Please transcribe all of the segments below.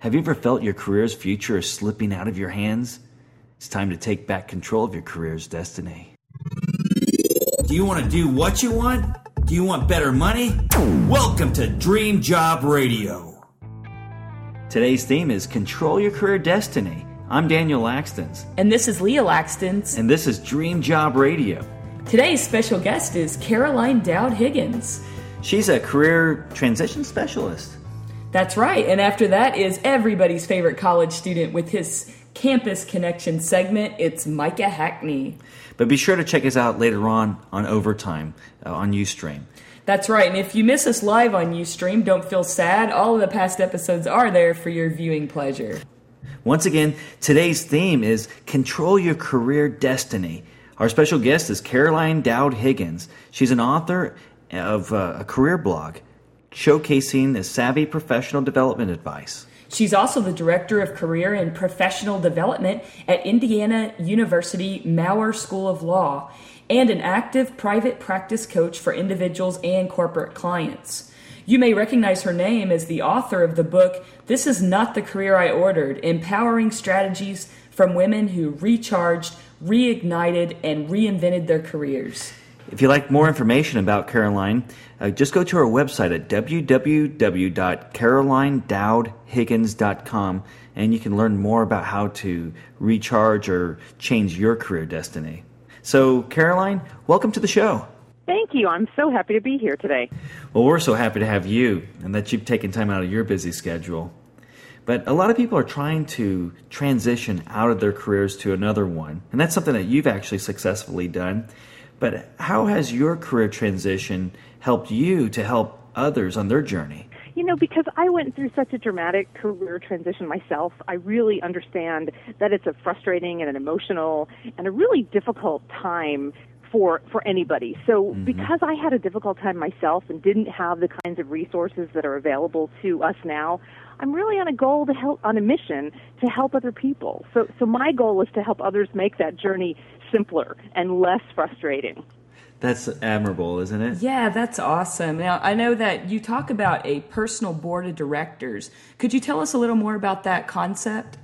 Have you ever felt your career's future is slipping out of your hands? It's time to take back control of your career's destiny. Do you want to do what you want? Do you want better money? Welcome to Dream Job Radio. Today's theme is Control Your Career Destiny. I'm Daniel Laxtons. And this is Leah Laxtons. And this is Dream Job Radio. Today's special guest is Caroline Dowd Higgins. She's a career transition specialist. That's right. And after that is everybody's favorite college student with his Campus Connection segment. It's Micah Hackney. But be sure to check us out later on on Overtime uh, on Ustream. That's right. And if you miss us live on Ustream, don't feel sad. All of the past episodes are there for your viewing pleasure. Once again, today's theme is Control Your Career Destiny. Our special guest is Caroline Dowd Higgins. She's an author of uh, a career blog showcasing a savvy professional development advice. She's also the Director of Career and Professional Development at Indiana University Maurer School of Law and an active private practice coach for individuals and corporate clients. You may recognize her name as the author of the book, This Is Not the Career I Ordered Empowering Strategies from Women Who Recharged, Reignited, and Reinvented Their Careers. If you'd like more information about Caroline, uh, just go to our website at www.carolinedowdhiggins.com and you can learn more about how to recharge or change your career destiny. So, Caroline, welcome to the show. Thank you. I'm so happy to be here today. Well, we're so happy to have you and that you've taken time out of your busy schedule. But a lot of people are trying to transition out of their careers to another one, and that's something that you've actually successfully done. But how has your career transition helped you to help others on their journey? You know, because I went through such a dramatic career transition myself, I really understand that it's a frustrating and an emotional and a really difficult time for for anybody. So mm-hmm. because I had a difficult time myself and didn't have the kinds of resources that are available to us now, I'm really on a goal to help on a mission to help other people. So so my goal is to help others make that journey simpler and less frustrating. That's admirable, isn't it? Yeah, that's awesome. Now, I know that you talk about a personal board of directors. Could you tell us a little more about that concept?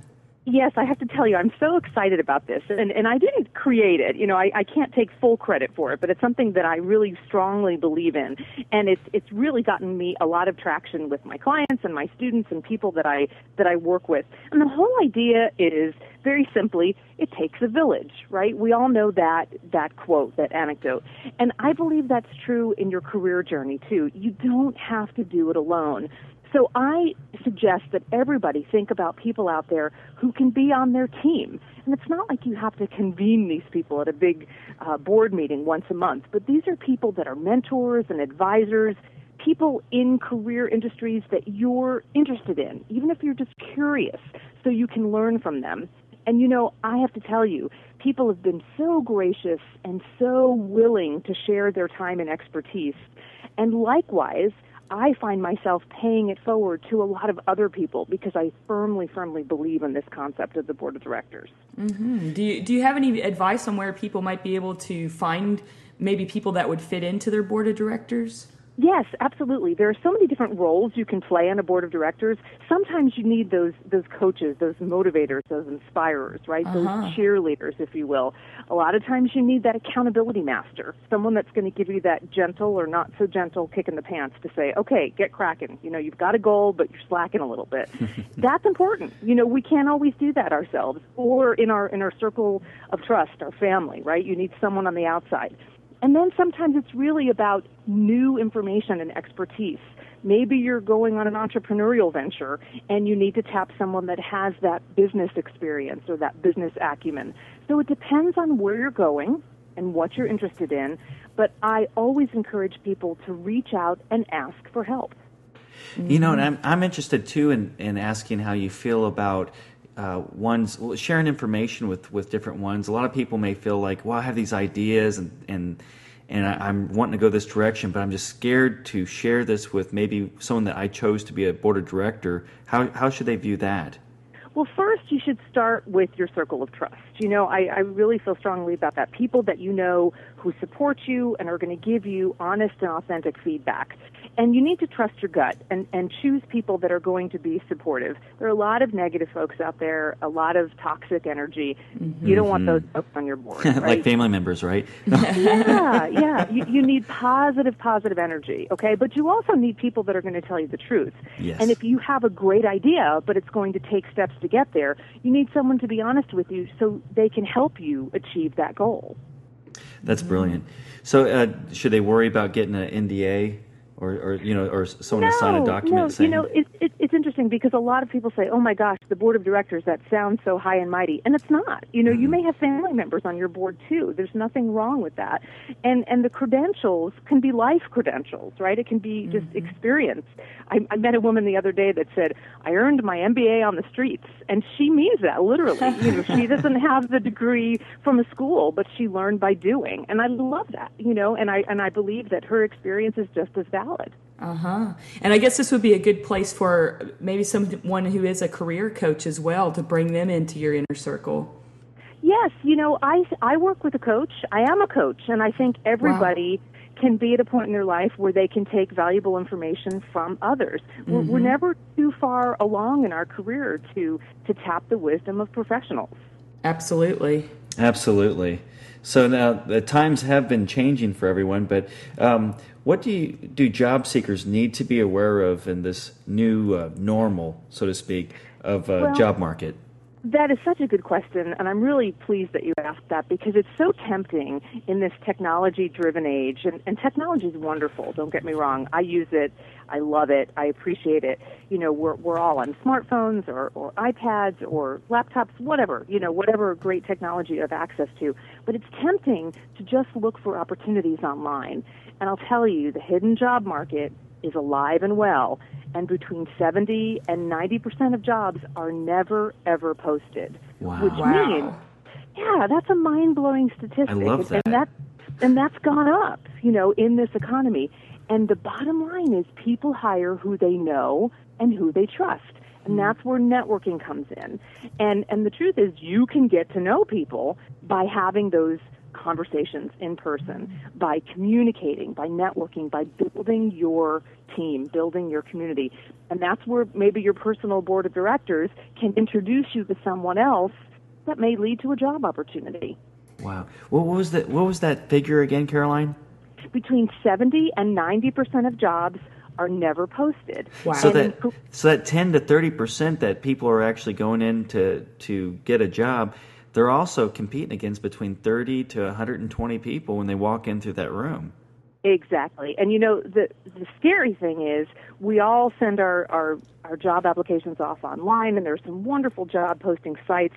Yes, I have to tell you, I'm so excited about this, and and I didn't create it. You know, I, I can't take full credit for it, but it's something that I really strongly believe in, and it's it's really gotten me a lot of traction with my clients and my students and people that I that I work with. And the whole idea is very simply, it takes a village, right? We all know that that quote, that anecdote, and I believe that's true in your career journey too. You don't have to do it alone. So I suggest that everybody think about people out there who can be on their team. And it's not like you have to convene these people at a big uh, board meeting once a month, but these are people that are mentors and advisors, people in career industries that you're interested in, even if you're just curious, so you can learn from them. And you know, I have to tell you, people have been so gracious and so willing to share their time and expertise. And likewise, I find myself paying it forward to a lot of other people because I firmly, firmly believe in this concept of the board of directors. Mm-hmm. Do you do you have any advice on where people might be able to find maybe people that would fit into their board of directors? Yes, absolutely. There are so many different roles you can play on a board of directors. Sometimes you need those those coaches, those motivators, those inspirers, right? Uh-huh. Those cheerleaders, if you will. A lot of times you need that accountability master, someone that's going to give you that gentle or not so gentle kick in the pants to say, "Okay, get cracking. You know, you've got a goal, but you're slacking a little bit." that's important. You know, we can't always do that ourselves or in our in our circle of trust, our family, right? You need someone on the outside. And then sometimes it's really about new information and expertise. Maybe you're going on an entrepreneurial venture and you need to tap someone that has that business experience or that business acumen. So it depends on where you're going and what you're interested in, but I always encourage people to reach out and ask for help. You know, and I'm, I'm interested too in, in asking how you feel about uh, ones sharing information with with different ones. A lot of people may feel like, well, I have these ideas and and and I, am wanting to go this direction, but I'm just scared to share this with maybe someone that I chose to be a board of director. How how should they view that? Well, first, you should start with your circle of trust. You know, I, I really feel strongly about that. People that you know who support you and are going to give you honest and authentic feedback. And you need to trust your gut and, and choose people that are going to be supportive. There are a lot of negative folks out there, a lot of toxic energy. Mm-hmm. You don't want those folks on your board. Right? like family members, right? yeah, yeah. You, you need positive, positive energy, okay? But you also need people that are going to tell you the truth. Yes. And if you have a great idea, but it's going to take steps to get there, you need someone to be honest with you so they can help you achieve that goal. That's brilliant. So, uh, should they worry about getting an NDA or, or you know, or someone no, to sign a document no. saying? You know, it, it, it's interesting because a lot of people say, "Oh my gosh, the board of directors that sounds so high and mighty," and it's not. You know, mm-hmm. you may have family members on your board too. There's nothing wrong with that, and and the credentials can be life credentials, right? It can be just mm-hmm. experience. I, I met a woman the other day that said, "I earned my MBA on the streets," and she means that literally. you know, she doesn't have the degree from a school, but she learned by doing, and I love that. You know, and I and I believe that her experience is just as valid. Uh huh. And I guess this would be a good place for maybe someone who is a career coach as well to bring them into your inner circle. Yes, you know, I I work with a coach. I am a coach, and I think everybody wow. can be at a point in their life where they can take valuable information from others. Mm-hmm. We're, we're mm-hmm. never too far along in our career to to tap the wisdom of professionals. Absolutely. Absolutely. So now the times have been changing for everyone, but um, what do you, do job seekers need to be aware of in this new uh, normal, so to speak, of uh, well, job market? That is such a good question, and I'm really pleased that you asked that because it's so tempting in this technology driven age. And, and technology is wonderful, don't get me wrong. I use it, I love it, I appreciate it. You know, we're, we're all on smartphones or, or iPads or laptops, whatever, you know, whatever great technology you have access to. But it's tempting to just look for opportunities online. And I'll tell you, the hidden job market is alive and well and between 70 and 90% of jobs are never ever posted. Wow. Which wow. means, yeah, that's a mind-blowing statistic. I love that. And that and that's gone up, you know, in this economy. And the bottom line is people hire who they know and who they trust. And hmm. that's where networking comes in. And and the truth is you can get to know people by having those conversations in person, by communicating, by networking, by building your team, building your community. And that's where maybe your personal board of directors can introduce you to someone else that may lead to a job opportunity. Wow. What was that what was that figure again, Caroline? Between 70 and 90% of jobs are never posted. Wow. So that so that 10 to 30% that people are actually going in to to get a job they're also competing against between 30 to 120 people when they walk in through that room. Exactly. And you know, the the scary thing is we all send our, our, our job applications off online and there's some wonderful job posting sites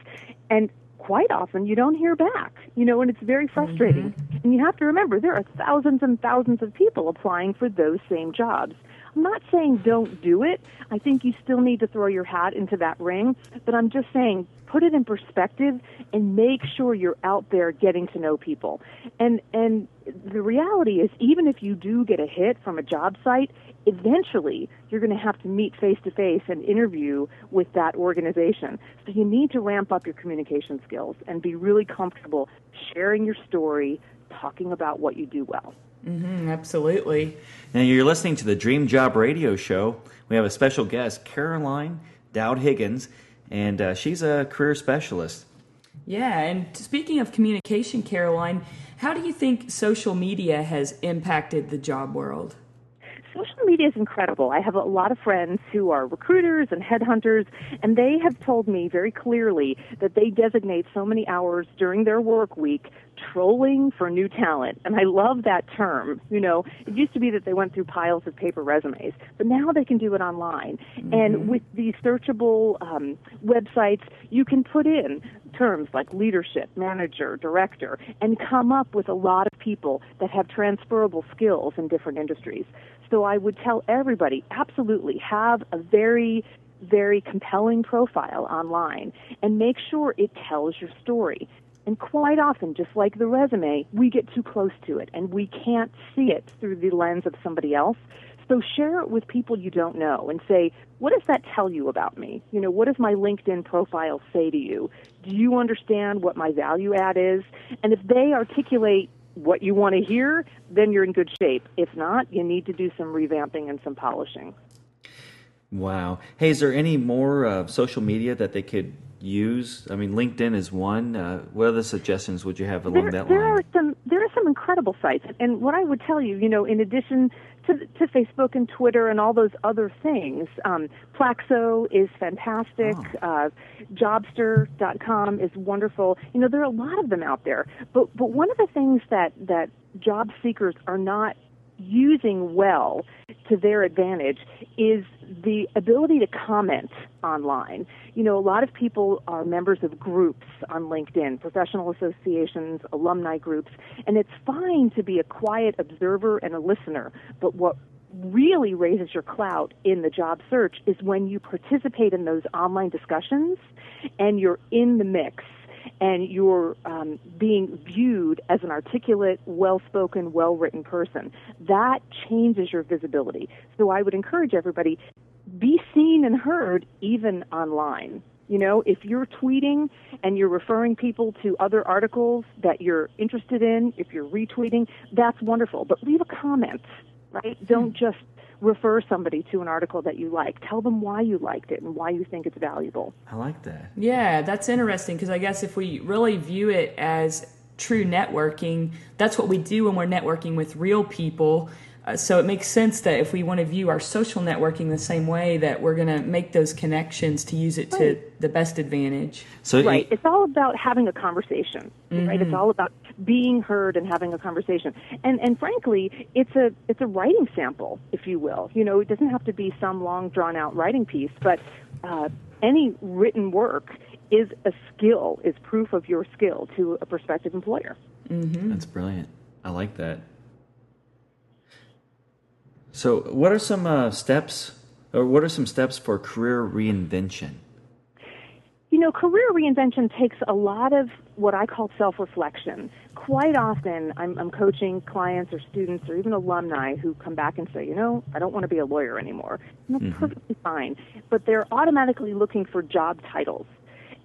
and quite often you don't hear back. You know, and it's very frustrating. Mm-hmm. And you have to remember there are thousands and thousands of people applying for those same jobs. I'm not saying don't do it. I think you still need to throw your hat into that ring, but I'm just saying put it in perspective and make sure you're out there getting to know people. And and the reality is even if you do get a hit from a job site, eventually you're going to have to meet face to face and interview with that organization. So you need to ramp up your communication skills and be really comfortable sharing your story, talking about what you do well. Mm-hmm, absolutely. Now you're listening to the Dream Job Radio Show. We have a special guest, Caroline Dowd Higgins, and uh, she's a career specialist. Yeah, and speaking of communication, Caroline, how do you think social media has impacted the job world? social media is incredible. I have a lot of friends who are recruiters and headhunters, and they have told me very clearly that they designate so many hours during their work week trolling for new talent. And I love that term. You know, it used to be that they went through piles of paper resumes, but now they can do it online. Mm-hmm. And with these searchable um, websites, you can put in terms like leadership, manager, director, and come up with a lot of people that have transferable skills in different industries. So I would tell everybody absolutely have a very very compelling profile online and make sure it tells your story. And quite often, just like the resume, we get too close to it and we can't see it through the lens of somebody else. So share it with people you don't know and say, what does that tell you about me? You know, what does my LinkedIn profile say to you? Do you understand what my value add is? And if they articulate what you want to hear, then you're in good shape. If not, you need to do some revamping and some polishing. Wow. Hey, is there any more uh, social media that they could use? I mean, LinkedIn is one. Uh, what other suggestions would you have along there, that there line? Are some, there are some incredible sites. And what I would tell you, you know, in addition to, to Facebook and Twitter and all those other things, um, Plaxo is fantastic. Oh. Uh, Jobster.com is wonderful. You know, there are a lot of them out there. But, but one of the things that, that job seekers are not using well to their advantage is the ability to comment online. You know, a lot of people are members of groups on LinkedIn, professional associations, alumni groups, and it's fine to be a quiet observer and a listener, but what really raises your clout in the job search is when you participate in those online discussions and you're in the mix and you're um, being viewed as an articulate, well spoken, well written person. That changes your visibility. So I would encourage everybody be seen and heard even online. You know, if you're tweeting and you're referring people to other articles that you're interested in, if you're retweeting, that's wonderful. But leave a comment, right? Don't just refer somebody to an article that you like. Tell them why you liked it and why you think it's valuable. I like that. Yeah, that's interesting because I guess if we really view it as true networking, that's what we do when we're networking with real people. Uh, so it makes sense that if we want to view our social networking the same way, that we're going to make those connections to use it to the best advantage. So right. you- It's all about having a conversation, right? It's all about being heard and having a conversation. And and frankly, it's a it's a writing sample, if you will. You know, it doesn't have to be some long drawn out writing piece, but uh, any written work is a skill, is proof of your skill to a prospective employer. That's brilliant. I like that. So, what are some uh, steps, or what are some steps for career reinvention? You know, career reinvention takes a lot of what I call self reflection. Quite often, I'm, I'm coaching clients or students or even alumni who come back and say, you know, I don't want to be a lawyer anymore. And that's mm-hmm. perfectly fine. But they're automatically looking for job titles.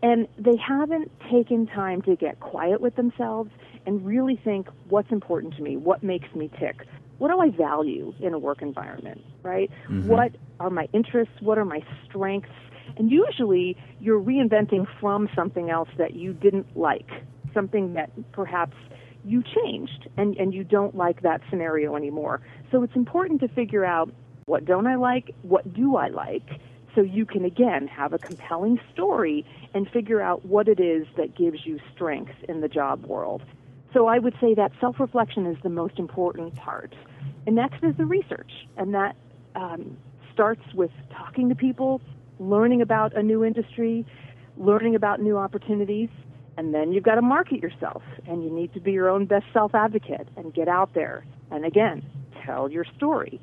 And they haven't taken time to get quiet with themselves and really think what's important to me, what makes me tick, what do I value in a work environment, right? Mm-hmm. What are my interests, what are my strengths? And usually you're reinventing from something else that you didn't like, something that perhaps you changed and, and you don't like that scenario anymore. So it's important to figure out what don't I like, what do I like, so you can again have a compelling story and figure out what it is that gives you strength in the job world. So I would say that self reflection is the most important part. And next is the research, and that um, starts with talking to people, learning about a new industry, learning about new opportunities, and then you've got to market yourself, and you need to be your own best self advocate and get out there. And again, tell your story.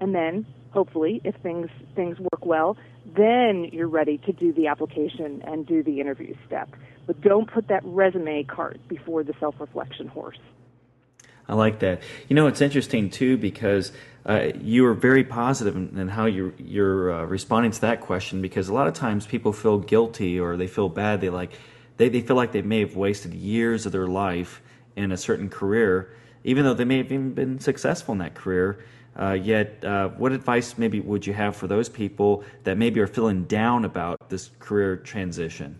And then, hopefully, if things things work well, then you're ready to do the application and do the interview step. But don't put that resume cart before the self reflection horse. I like that. You know, it's interesting too because uh, you are very positive in, in how you're, you're uh, responding to that question. Because a lot of times people feel guilty or they feel bad. They like they, they feel like they may have wasted years of their life in a certain career, even though they may have even been successful in that career. Uh, yet, uh, what advice maybe would you have for those people that maybe are feeling down about this career transition?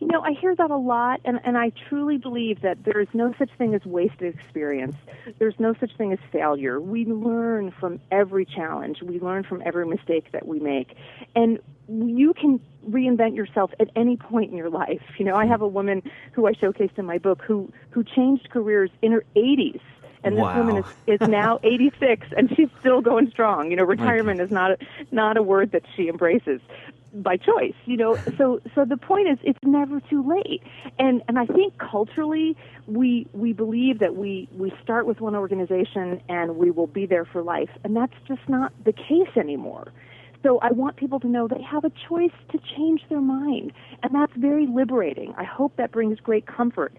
You know, I hear that a lot, and, and I truly believe that there is no such thing as wasted experience. There's no such thing as failure. We learn from every challenge, we learn from every mistake that we make. And you can reinvent yourself at any point in your life. You know, I have a woman who I showcased in my book who, who changed careers in her 80s. And this Wow. woman is, is now 86 and she's still going strong. You know, retirement is not a, not a word that she embraces by choice, you know. So so the point is it's never too late. And and I think culturally we we believe that we we start with one organization and we will be there for life. And that's just not the case anymore. So I want people to know they have a choice to change their mind, and that's very liberating. I hope that brings great comfort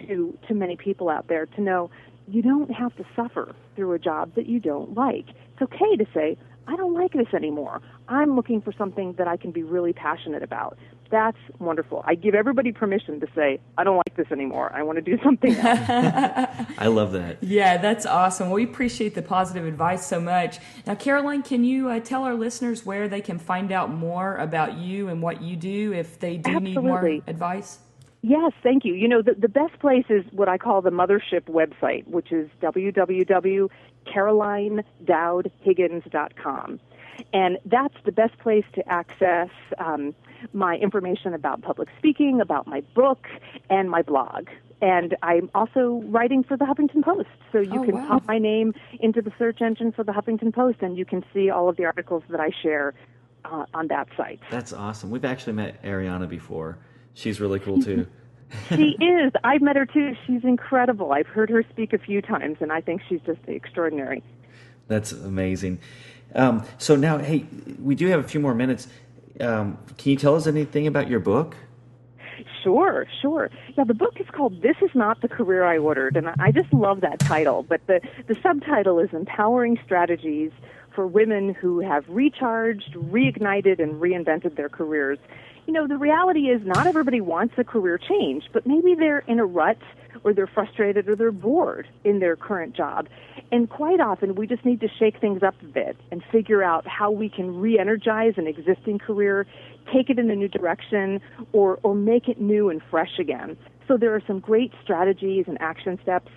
to to many people out there to know you don't have to suffer through a job that you don't like. It's okay to say, I don't like this anymore. I'm looking for something that I can be really passionate about. That's wonderful. I give everybody permission to say, I don't like this anymore. I want to do something else. I love that. Yeah, that's awesome. Well, we appreciate the positive advice so much. Now, Caroline, can you uh, tell our listeners where they can find out more about you and what you do if they do Absolutely. need more advice? Yes, thank you. You know, the, the best place is what I call the mothership website, which is www.carolinedowdhiggins.com. And that's the best place to access um, my information about public speaking, about my book, and my blog. And I'm also writing for the Huffington Post. So you Oh, can wow. pop my name into the search engine for the Huffington Post, and you can see all of the articles that I share uh, on that site. That's awesome. We've actually met Arianna before. She's really cool too. she is. I've met her too. She's incredible. I've heard her speak a few times, and I think she's just extraordinary. That's amazing. Um, so now, hey, we do have a few more minutes. Um, can you tell us anything about your book? Sure, sure. Yeah, the book is called "This Is Not the Career I Ordered," and I just love that title. But the the subtitle is "Empowering Strategies for Women Who Have Recharged, Reignited, and Reinvented Their Careers." You know, the reality is not everybody wants a career change, but maybe they're in a rut or they're frustrated or they're bored in their current job. And quite often we just need to shake things up a bit and figure out how we can re-energize an existing career, take it in a new direction, or, or make it new and fresh again. So there are some great strategies and action steps.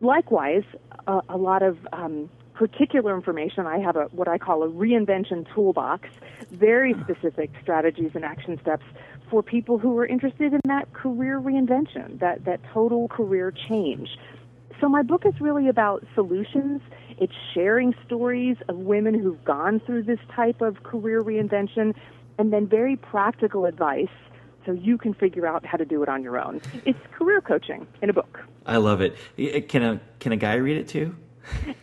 Likewise, a, a lot of um, particular information. I have a what I call a reinvention toolbox, very ah. specific strategies and action steps for people who are interested in that career reinvention, that that total career change. So my book is really about solutions. It's sharing stories of women who've gone through this type of career reinvention and then very practical advice so you can figure out how to do it on your own. It's career coaching in a book. I love it. Can a can a guy read it too?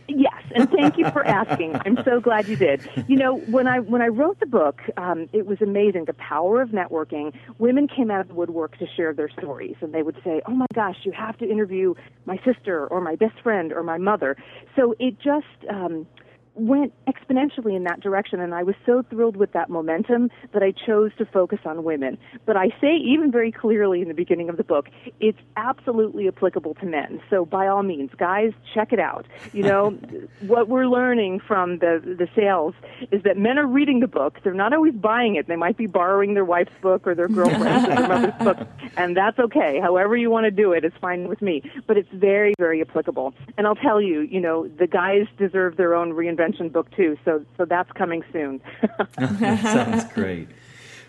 Yes, and thank you for asking. I'm so glad you did. You know, when I when I wrote the book, um, it was amazing. The power of networking. Women came out of the woodwork to share their stories, and they would say, "Oh my gosh, you have to interview my sister or my best friend or my mother." So it just um, went exponentially in that direction, and I was so thrilled with that momentum that I chose to focus on women. But I say even very clearly in the beginning of the book, it's absolutely applicable to men. So by all means, guys, check it out. You know, what we're learning from the the sales is that men are reading the book. They're not always buying it. They might be borrowing their wife's book or their girlfriend's or their mother's book, and that's okay. However you want to do it, it's fine with me. But it's very, very applicable. And I'll tell you, you know, the guys deserve their own reinvention book too. So so that's coming soon. that sounds great.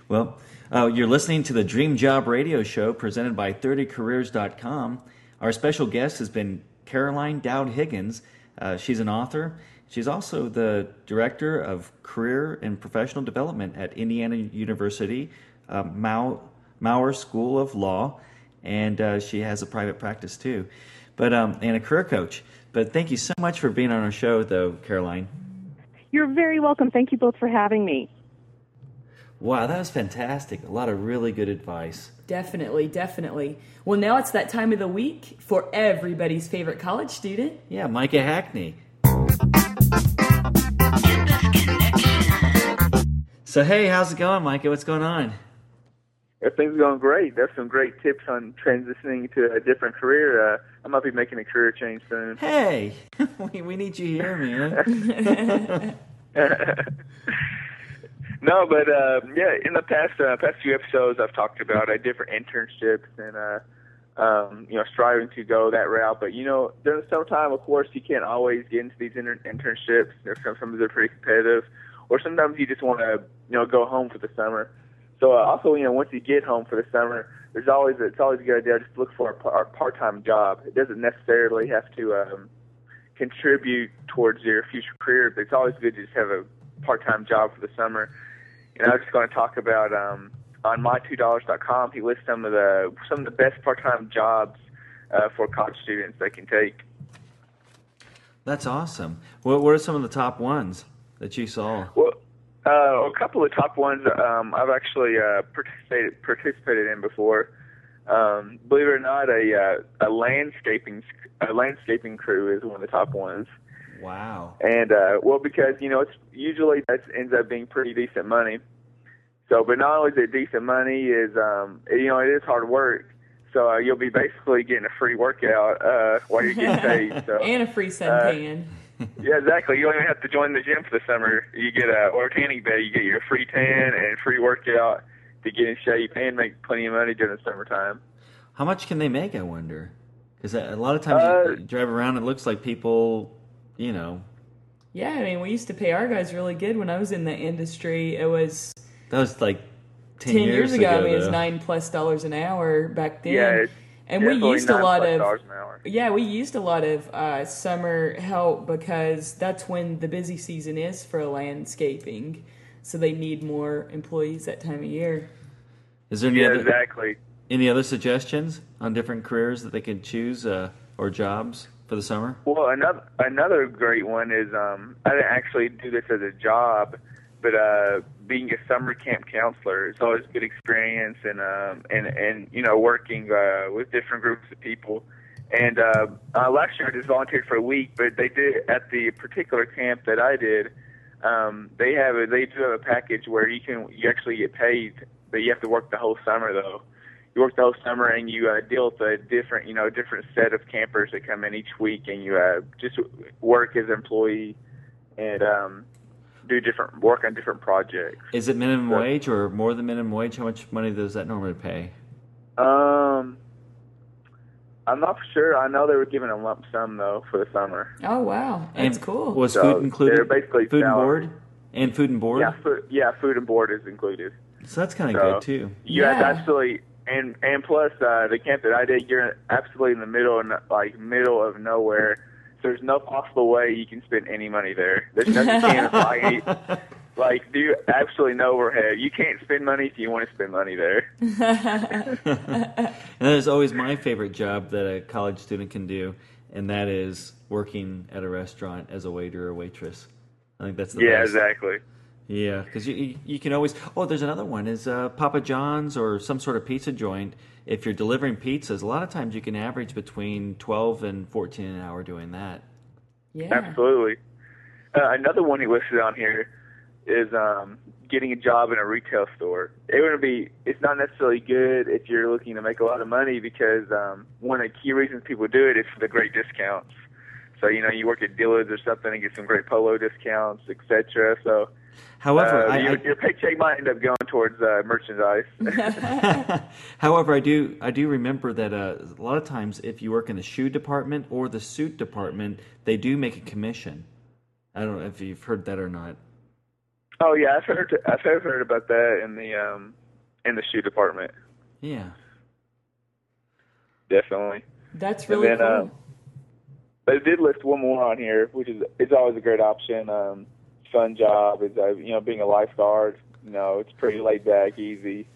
Well, uh, you're listening to the Dream Job Radio Show presented by 30careers.com. Our special guest has been Caroline Dowd Higgins. Uh, she's an author. She's also the director of career and professional development at Indiana University, uh, Mau- Maurer School of Law, and uh, she has a private practice too, but um, and a career coach. But thank you so much for being on our show, though, Caroline. You're very welcome. Thank you both for having me. Wow, that was fantastic. A lot of really good advice. Definitely, definitely. Well, now it's that time of the week for everybody's favorite college student. Yeah, Micah Hackney. So, hey, how's it going, Micah? What's going on? Everything's going great. There's some great tips on transitioning to a different career. Uh, I might be making a career change soon. Hey, we, we need you here, man. no, but uh, yeah, in the past uh, past few episodes, I've talked about uh, different internships and uh, um, you know striving to go that route. But you know, during the summertime, of course, you can't always get into these inter- internships. There's some some of them are pretty competitive, or sometimes you just want to you know go home for the summer. So uh, also, you know, once you get home for the summer, there's always it's always a good idea just to look for a, par- a part-time job. It doesn't necessarily have to um, contribute towards your future career, but it's always good to just have a part-time job for the summer. And I was just going to talk about um, on my2dollars.com. He lists some of the some of the best part-time jobs uh, for college students they can take. That's awesome. What, what are some of the top ones that you saw? Well, uh, a couple of top ones um, I've actually uh, participated participated in before. Um, believe it or not, a uh, a landscaping a landscaping crew is one of the top ones, Wow. And uh, well, because you know, it's usually that ends up being pretty decent money. So, but not only is it decent money, is um, you know, it is hard work. So uh, you'll be basically getting a free workout uh, while you're getting paid. So and a free suntan. Yeah, exactly. You don't even have to join the gym for the summer. You get a or a tanning bed. You get your free tan and free workout to get in shape and make plenty of money during the summertime. How much can they make? I wonder. Because a lot of times Uh, you drive around, it looks like people, you know, yeah, I mean, we used to pay our guys really good when I was in the industry. It was that was like ten, 10 years ago. I mean, it's though. nine plus dollars an hour back then. Yeah, it's and we used a lot of dollars an hour. Yeah, we used a lot of uh, summer help because that's when the busy season is for landscaping. So they need more employees that time of year. Is there any Yeah, other exactly. any other suggestions on different careers that they could choose uh, or jobs for the summer? Well, another another great one is um, I didn't actually do this as a job, but uh, being a summer camp counselor is always a good experience, and um, and and you know working uh, with different groups of people. And uh, uh, last year I just volunteered for a week, but they did at the particular camp that I did. Um, they have a, they do have a package where you can you actually get paid, but you have to work the whole summer though you work the whole summer and you uh, deal with a different, you know, different set of campers that come in each week, and you uh, just work as employee and um, do different work on different projects. Is it minimum Sure. wage or more than minimum wage? How much money does that normally pay? Um, I'm not sure. I know they were giving a lump sum though for the summer. Oh, wow. That's And cool. Was So food included? they're basically food and board, and food and board. Yeah, food, yeah, food and board is included. So that's kind of So- good too. You Yeah. absolutely and and plus uh, the camp that I did, you're absolutely in the middle of no- like middle of nowhere. So there's no possible way you can spend any money there. There's nothing can like like do absolutely no overhead. You can't spend money if you want to spend money there. And that is always my favorite job that a college student can do, and that is working at a restaurant as a waiter or waitress. I think that's the yeah, best. exactly. Yeah, because you, you you can always. Oh, there's another one is uh, Papa John's or some sort of pizza joint. If you're delivering pizzas, a lot of times you can average between twelve and fourteen an hour doing that. yeah. Absolutely. Uh, another one he listed on here is um, getting a job in a retail store. It would be. It's not necessarily good if you're looking to make a lot of money because um, one of the key reasons people do it is for the great discounts. So you know, you work at Dillard's or something and get some great polo discounts, etc. So However, uh, I, your, your paycheck might end up going towards uh, merchandise. However, I do I do remember that uh, a lot of times if you work in the shoe department or the suit department, they do make a commission. I don't know if you've heard that or not. oh yeah, I've heard. I've heard about that in the um, in the shoe department. Yeah. Definitely. That's And really then, cool. uh, But it did list one more on here, which is it's always a great option. Um, fun job is uh, you know being a lifeguard. You know it's pretty laid back, easy.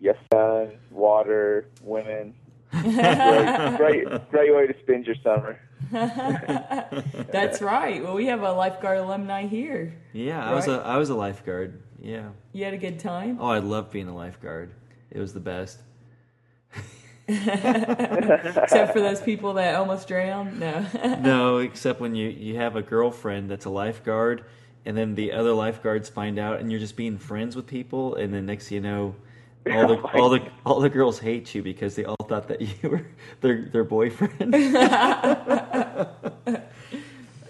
Yes, sun, water, women. great, great, great way to spend your summer. That's right. Well, we have a lifeguard alumni here. Yeah, I was a Right. I was a lifeguard. Yeah. You had a good time? Oh, I loved being a lifeguard. It was the best. Except for those people that almost drowned? No. no, except when you you have a girlfriend that's a lifeguard, and then the other lifeguards find out, and you're just being friends with people, and then next thing you know, all the all the all the girls hate you because they all thought that you were their their boyfriend.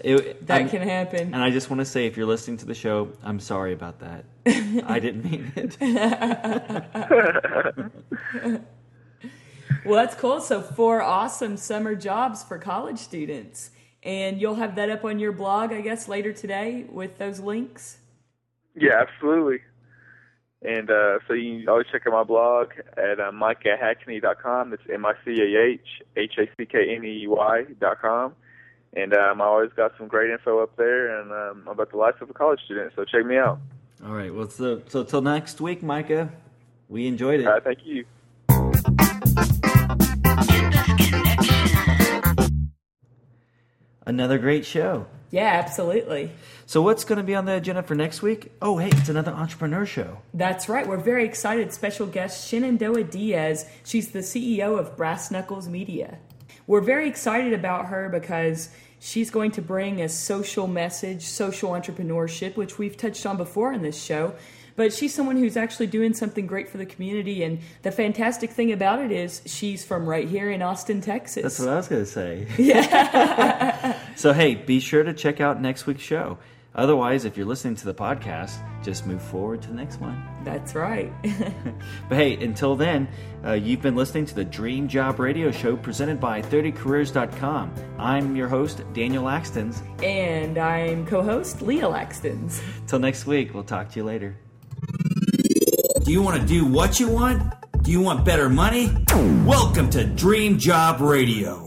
It- that I'm- can happen. And I just want to say, if you're listening to the show, I'm sorry about that. I didn't mean it. Well, that's cool. So, four awesome summer jobs for college students. And you'll have that up on your blog, I guess, later today with those links. Yeah, absolutely. And uh, so you can always check out my blog at uh, micahhackney.com. That's M-I-C-A-H-H-A-C-K-N-E-Y dot com. And um, I always got some great info up there and um, about the life of a college student. So check me out. All right. Well, so so till next week, Micah. We enjoyed it. Uh, thank you. Another great show. Yeah, absolutely. So what's going to be on the agenda for next week? Oh, hey, it's another entrepreneur show. That's right. We're very excited. Special guest Shenandoah Diaz. She's the CEO of Brass Knuckles Media. We're very excited about her because She's going to bring a social message, social entrepreneurship, which we've touched on before in this show. But she's someone who's actually doing something great for the community. And the fantastic thing about it is she's from right here in Austin, Texas. That's what I was going to say. Yeah. so, hey, be sure to check out next week's show. Otherwise, if you're listening to the podcast, just move forward to the next one. That's right. but hey, until then, uh, you've been listening to the Dream Job Radio Show presented by 30careers.com. I'm your host, Daniel Laxtons. And I'm co host, Leah Laxtons. Till next week, we'll talk to you later. Do you want to do what you want? Do you want better money? Welcome to Dream Job Radio.